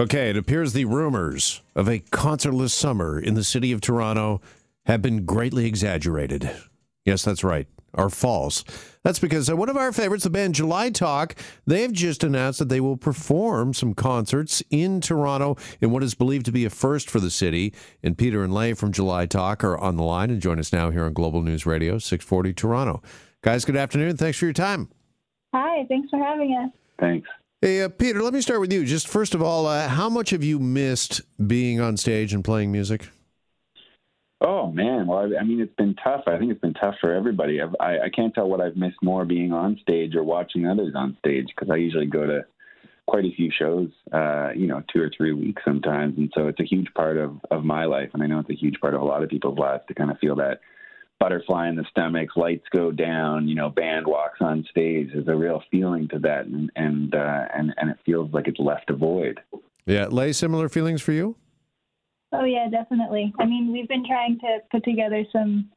Okay, it appears the rumors of a concertless summer in the city of Toronto have been greatly exaggerated. Yes, that's right, are false. That's because uh, one of our favorites, the band July Talk, they have just announced that they will perform some concerts in Toronto in what is believed to be a first for the city. And Peter and Leah from July Talk are on the line and join us now here on Global News Radio, 640 Toronto. Guys, good afternoon. Thanks for your time. Hi, thanks for having us. Thanks. Hey, uh, Peter, let me start with you. Just first of all, uh, how much have you missed being on stage and playing music? Oh man, well, I, I mean, it's been tough. I think it's been tough for everybody. I've, I, I can't tell what I've missed more being on stage or watching others on stage because I usually go to quite a few shows, uh, you know, two or three weeks sometimes, and so it's a huge part of of my life, and I know it's a huge part of a lot of people's lives to kind of feel that butterfly in the stomach, lights go down, you know, band walks on stage. There's a real feeling to that, and and uh, and and it feels like it's left a void. Yeah, Leah, similar feelings for you? Oh yeah, definitely. I mean, we've been trying to put together some,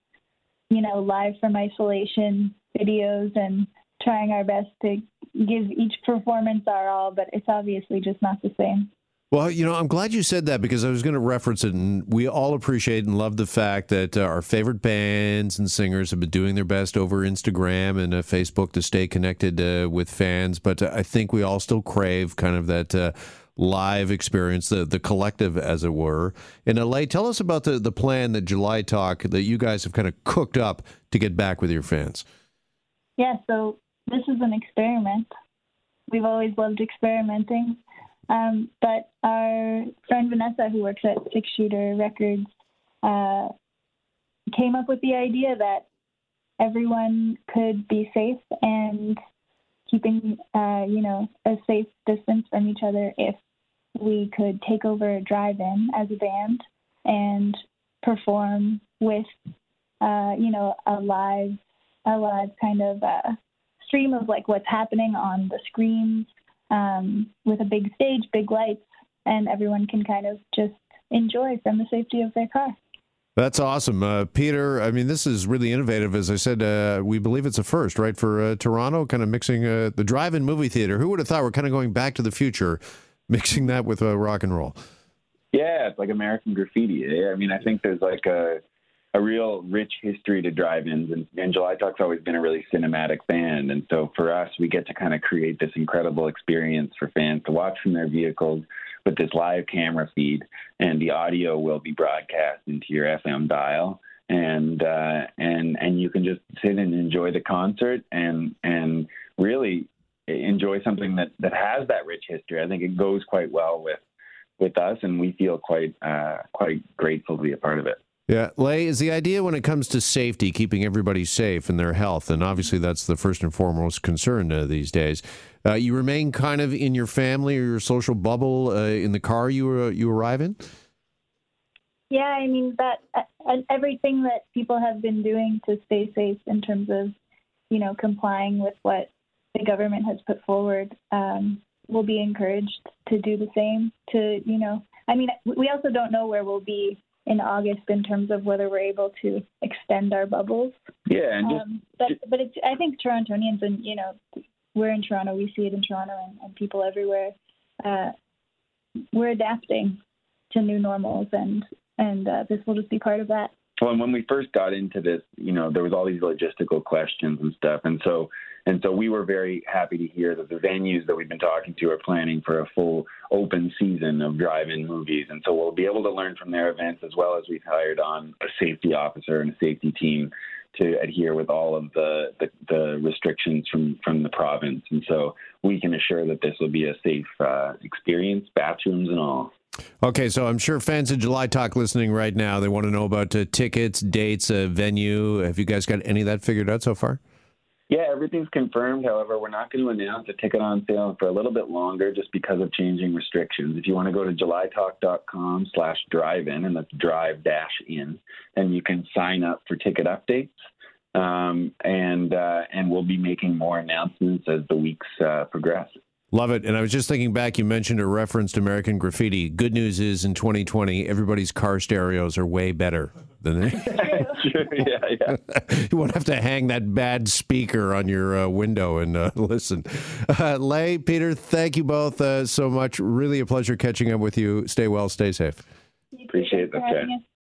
you know, live from isolation videos and trying our best to give each performance our all, but it's obviously just not the same. Well, you know, I'm glad you said that because I was going to reference it, and we all appreciate and love the fact that uh, our favorite bands and singers have been doing their best over Instagram and uh, Facebook to stay connected uh, with fans. But uh, I think we all still crave kind of that uh, live experience, the the collective, as it were. In LA, tell us about the the plan that July Talk that you guys have kind of cooked up to get back with your fans. Yeah, so this is an experiment. We've always loved experimenting. Um, but our friend Vanessa, who works at Six Shooter Records, uh, came up with the idea that everyone could be safe and keeping, uh, you know, a safe distance from each other if we could take over a drive-in as a band and perform with, uh, you know, a live, a live kind of uh, stream of like what's happening on the screens um, with a big stage, big lights, and everyone can kind of just enjoy from the safety of their car. That's awesome, uh, Peter. I mean, this is really innovative. As I said, uh, we believe it's a first, right, for uh, Toronto, kind of mixing uh, the drive-in movie theater. Who would have thought we're kind of going back to the future, mixing that with uh, rock and roll? Yeah, it's like American Graffiti. I mean, I think there's like a a real rich history to drive-ins, and, and July Talk's always been a really cinematic band, and so for us, we get to kind of create this incredible experience for fans to watch from their vehicles with this live camera feed, and the audio will be broadcast into your FM dial, and uh, and and you can just sit and enjoy the concert, and and really enjoy something that that has that rich history. I think it goes quite well with with us, and we feel quite uh, quite grateful to be a part of it. Yeah, Leah, is the idea when it comes to safety, keeping everybody safe and their health, and obviously that's the first and foremost concern uh, these days. Uh, you remain kind of in your family or your social bubble uh, in the car you uh, you arrive in. Yeah, I mean that uh, everything that people have been doing to stay safe in terms of, you know, complying with what the government has put forward, um, will be encouraged to do the same. To you know, I mean, we also don't know where we'll be in August in terms of whether we're able to extend our bubbles. Yeah, and just, um, but but it's, I think Torontonians and you know we're in Toronto, we see it in Toronto, and, and people everywhere. Uh, we're adapting to new normals, and and uh, this will just be part of that. Well, and when we first got into this, you know, there was all these logistical questions and stuff, and so and so we were very happy to hear that the venues that we've been talking to are planning for a full open season of drive-in movies, and so we'll be able to learn from their events as well as we've hired on a safety officer and a safety team to adhere with all of the, the, the restrictions from, from the province. And so we can assure that this will be a safe uh, experience, bathrooms and all. Okay, so I'm sure fans of July Talk listening right now, they want to know about uh, tickets, dates, uh, venue. Have you guys got any of that figured out so far? Yeah, everything's confirmed. However, we're not going to announce a ticket on sale for a little bit longer just because of changing restrictions. If you want to go to julytalk.com slash drive in, and that's drive dash in, then you can sign up for ticket updates. Um, and uh, and we'll be making more announcements as the weeks uh, progress. Love it. And I was just thinking back, you mentioned a reference to American Graffiti. Good news is in 2020, everybody's car stereos are way better than they. Sure, yeah, yeah. you won't have to hang that bad speaker on your uh, window and uh, listen. Uh, Leah, Peter, thank you both uh, so much. Really a pleasure catching up with you. Stay well, stay safe. Appreciate Thanks that, having Jay. us.